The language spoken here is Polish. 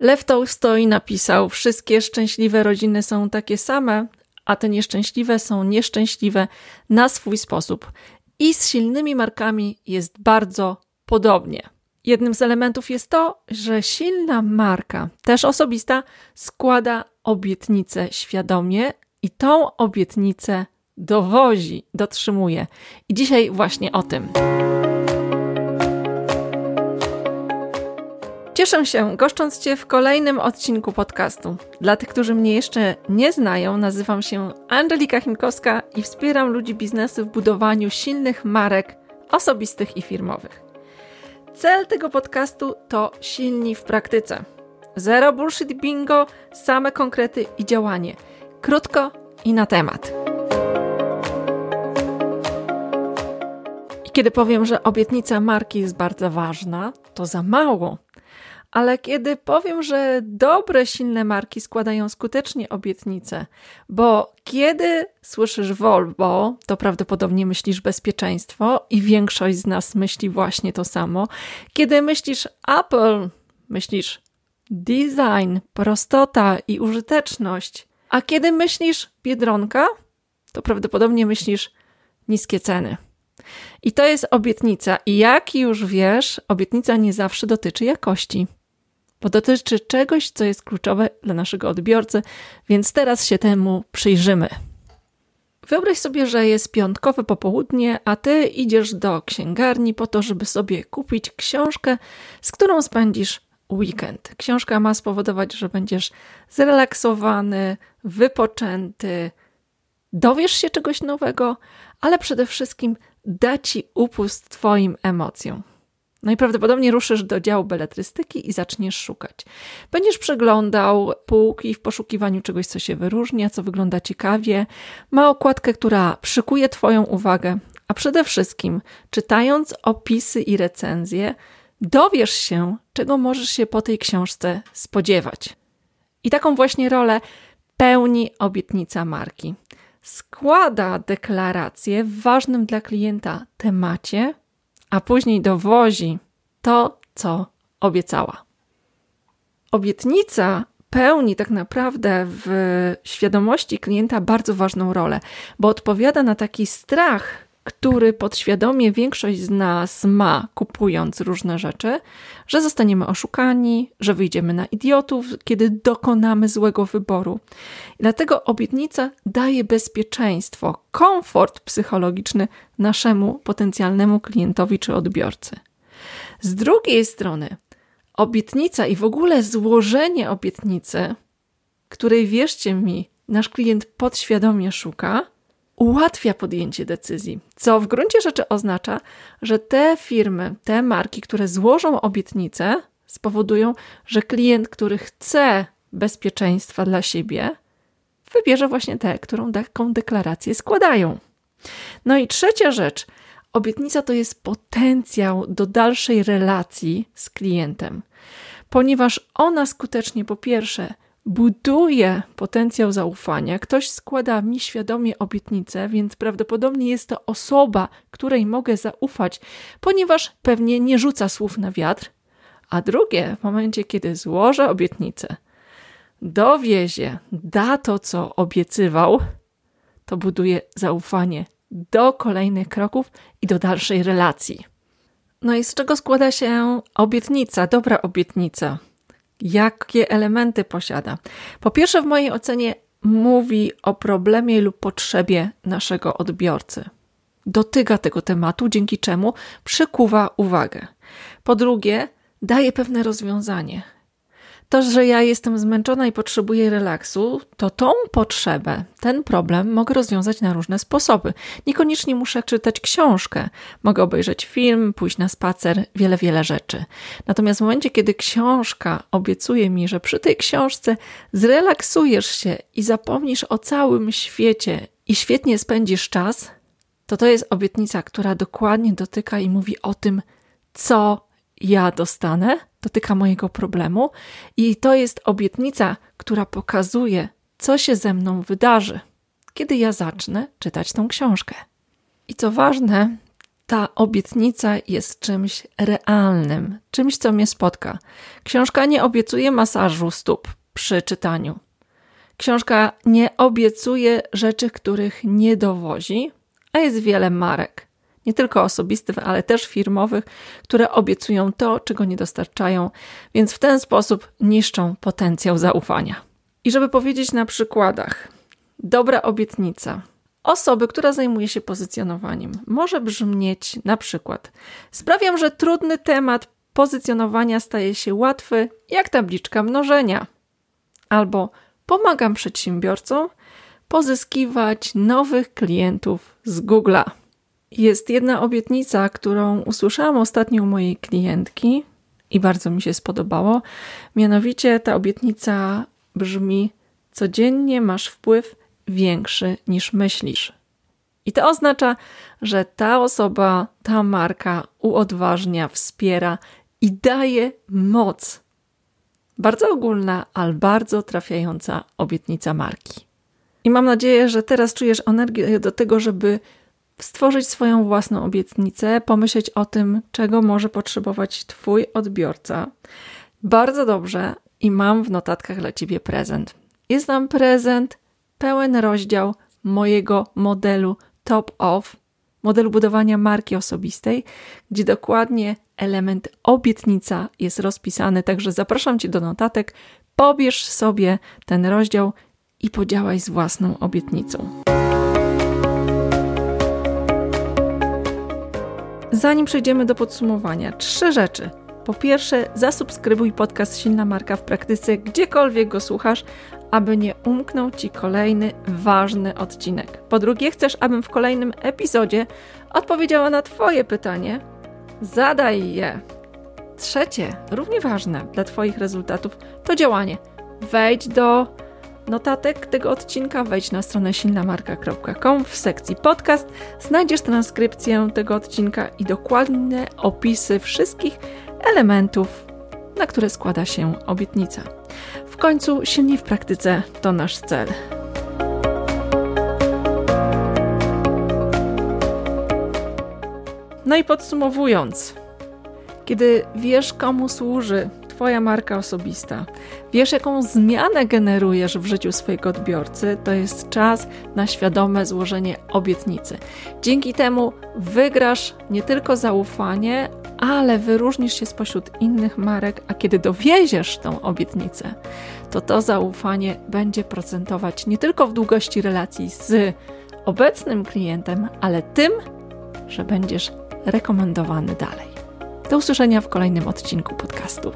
Lew Tolstoi napisał: Wszystkie szczęśliwe rodziny są takie same, a te nieszczęśliwe są nieszczęśliwe na swój sposób. I z silnymi markami jest bardzo podobnie. Jednym z elementów jest to, że silna marka, też osobista, składa obietnicę świadomie i tą obietnicę dowozi, dotrzymuje. I dzisiaj właśnie o tym. Cieszę się, goszcząc Cię w kolejnym odcinku podcastu. Dla tych, którzy mnie jeszcze nie znają, nazywam się Angelika Chinkowska i wspieram ludzi biznesu w budowaniu silnych marek osobistych i firmowych. Cel tego podcastu to silni w praktyce. Zero bullshit bingo, same konkrety i działanie. Krótko i na temat. I kiedy powiem, że obietnica marki jest bardzo ważna, to za mało ale kiedy powiem, że dobre, silne marki składają skutecznie obietnice, bo kiedy słyszysz Volvo, to prawdopodobnie myślisz bezpieczeństwo i większość z nas myśli właśnie to samo. Kiedy myślisz Apple, myślisz design, prostota i użyteczność. A kiedy myślisz Biedronka, to prawdopodobnie myślisz niskie ceny. I to jest obietnica. I jak już wiesz, obietnica nie zawsze dotyczy jakości bo dotyczy czegoś, co jest kluczowe dla naszego odbiorcy, więc teraz się temu przyjrzymy. Wyobraź sobie, że jest piątkowe popołudnie, a ty idziesz do księgarni po to, żeby sobie kupić książkę, z którą spędzisz weekend. Książka ma spowodować, że będziesz zrelaksowany, wypoczęty, dowiesz się czegoś nowego, ale przede wszystkim da ci upust Twoim emocjom. Najprawdopodobniej ruszysz do działu beletrystyki i zaczniesz szukać. Będziesz przeglądał półki w poszukiwaniu czegoś, co się wyróżnia, co wygląda ciekawie, ma okładkę, która przykuje Twoją uwagę, a przede wszystkim, czytając opisy i recenzje, dowiesz się, czego możesz się po tej książce spodziewać. I taką właśnie rolę pełni obietnica marki. Składa deklarację w ważnym dla klienta temacie, a później dowozi to, co obiecała. Obietnica pełni tak naprawdę w świadomości klienta bardzo ważną rolę, bo odpowiada na taki strach, który podświadomie większość z nas ma, kupując różne rzeczy, że zostaniemy oszukani, że wyjdziemy na idiotów, kiedy dokonamy złego wyboru. Dlatego obietnica daje bezpieczeństwo, komfort psychologiczny naszemu potencjalnemu klientowi czy odbiorcy. Z drugiej strony, obietnica i w ogóle złożenie obietnicy, której wierzcie mi, nasz klient podświadomie szuka, ułatwia podjęcie decyzji, co w gruncie rzeczy oznacza, że te firmy, te marki, które złożą obietnicę, spowodują, że klient, który chce bezpieczeństwa dla siebie, wybierze właśnie te, którą taką deklarację składają. No i trzecia rzecz. Obietnica to jest potencjał do dalszej relacji z klientem, ponieważ ona skutecznie po pierwsze buduje potencjał zaufania. Ktoś składa mi świadomie obietnicę, więc prawdopodobnie jest to osoba, której mogę zaufać, ponieważ pewnie nie rzuca słów na wiatr. A drugie, w momencie, kiedy złożę obietnicę, dowiezie, da to, co obiecywał, to buduje zaufanie do kolejnych kroków i do dalszej relacji. No i z czego składa się obietnica, dobra obietnica? Jakie elementy posiada. Po pierwsze, w mojej ocenie mówi o problemie lub potrzebie naszego odbiorcy. Dotyka tego tematu, dzięki czemu przykuwa uwagę. Po drugie, daje pewne rozwiązanie. To, że ja jestem zmęczona i potrzebuję relaksu, to tą potrzebę, ten problem mogę rozwiązać na różne sposoby. Niekoniecznie muszę czytać książkę, mogę obejrzeć film, pójść na spacer, wiele, wiele rzeczy. Natomiast w momencie, kiedy książka obiecuje mi, że przy tej książce zrelaksujesz się i zapomnisz o całym świecie i świetnie spędzisz czas, to to jest obietnica, która dokładnie dotyka i mówi o tym, co ja dostanę, dotyka mojego problemu, i to jest obietnica, która pokazuje, co się ze mną wydarzy, kiedy ja zacznę czytać tą książkę. I co ważne, ta obietnica jest czymś realnym, czymś, co mnie spotka. Książka nie obiecuje masażu stóp przy czytaniu. Książka nie obiecuje rzeczy, których nie dowozi, a jest wiele marek, nie tylko osobistych, ale też firmowych, które obiecują to, czego nie dostarczają, więc w ten sposób niszczą potencjał zaufania. I żeby powiedzieć na przykładach, dobra obietnica osoby, która zajmuje się pozycjonowaniem, może brzmieć na przykład: Sprawiam, że trudny temat pozycjonowania staje się łatwy, jak tabliczka mnożenia. Albo pomagam przedsiębiorcom pozyskiwać nowych klientów z Google'a. Jest jedna obietnica, którą usłyszałam ostatnio u mojej klientki i bardzo mi się spodobało. Mianowicie ta obietnica brzmi: Codziennie masz wpływ większy niż myślisz. I to oznacza, że ta osoba, ta marka uodważnia, wspiera i daje moc. Bardzo ogólna, ale bardzo trafiająca obietnica marki. I mam nadzieję, że teraz czujesz energię do tego, żeby stworzyć swoją własną obietnicę, pomyśleć o tym, czego może potrzebować Twój odbiorca. Bardzo dobrze i mam w notatkach dla Ciebie prezent. Jest tam prezent, pełen rozdział mojego modelu Top Off, modelu budowania marki osobistej, gdzie dokładnie element obietnica jest rozpisany. Także zapraszam Cię do notatek, pobierz sobie ten rozdział i podziałaj z własną obietnicą. Zanim przejdziemy do podsumowania, trzy rzeczy. Po pierwsze, zasubskrybuj podcast Silna Marka w praktyce, gdziekolwiek go słuchasz, aby nie umknął Ci kolejny ważny odcinek. Po drugie, chcesz, abym w kolejnym epizodzie odpowiedziała na Twoje pytanie? Zadaj je. Trzecie, równie ważne dla Twoich rezultatów, to działanie. Wejdź do notatek tego odcinka, wejdź na stronę silnamarka.com w sekcji podcast, znajdziesz transkrypcję tego odcinka i dokładne opisy wszystkich elementów, na które składa się obietnica. W końcu silni w praktyce to nasz cel. No i podsumowując, kiedy wiesz, komu służy Twoja marka osobista, wiesz, jaką zmianę generujesz w życiu swojego odbiorcy, to jest czas na świadome złożenie obietnicy. Dzięki temu wygrasz nie tylko zaufanie, ale wyróżnisz się spośród innych marek, a kiedy dowieziesz tą obietnicę, to to zaufanie będzie procentować nie tylko w długości relacji z obecnym klientem, ale tym, że będziesz rekomendowany dalej. Do usłyszenia w kolejnym odcinku podcastu.